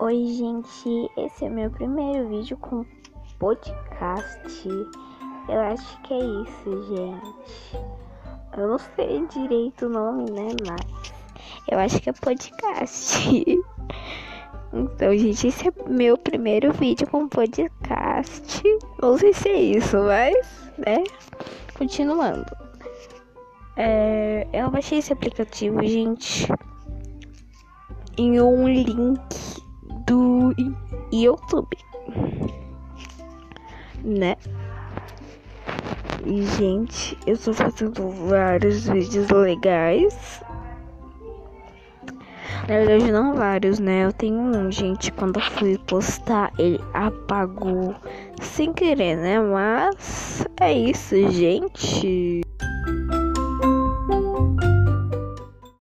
Oi, gente, esse é meu primeiro vídeo com podcast. Eu acho que é isso, gente. Eu não sei direito o nome, né? Mas eu acho que é podcast. Então, gente, esse é meu primeiro vídeo com podcast. Não sei se é isso, mas, né? Continuando. É, eu baixei esse aplicativo, gente, em um link YouTube, né? E, gente, eu tô fazendo vários vídeos legais. Na verdade, não vários, né? Eu tenho um, gente. Quando eu fui postar, ele apagou sem querer, né? Mas é isso, gente.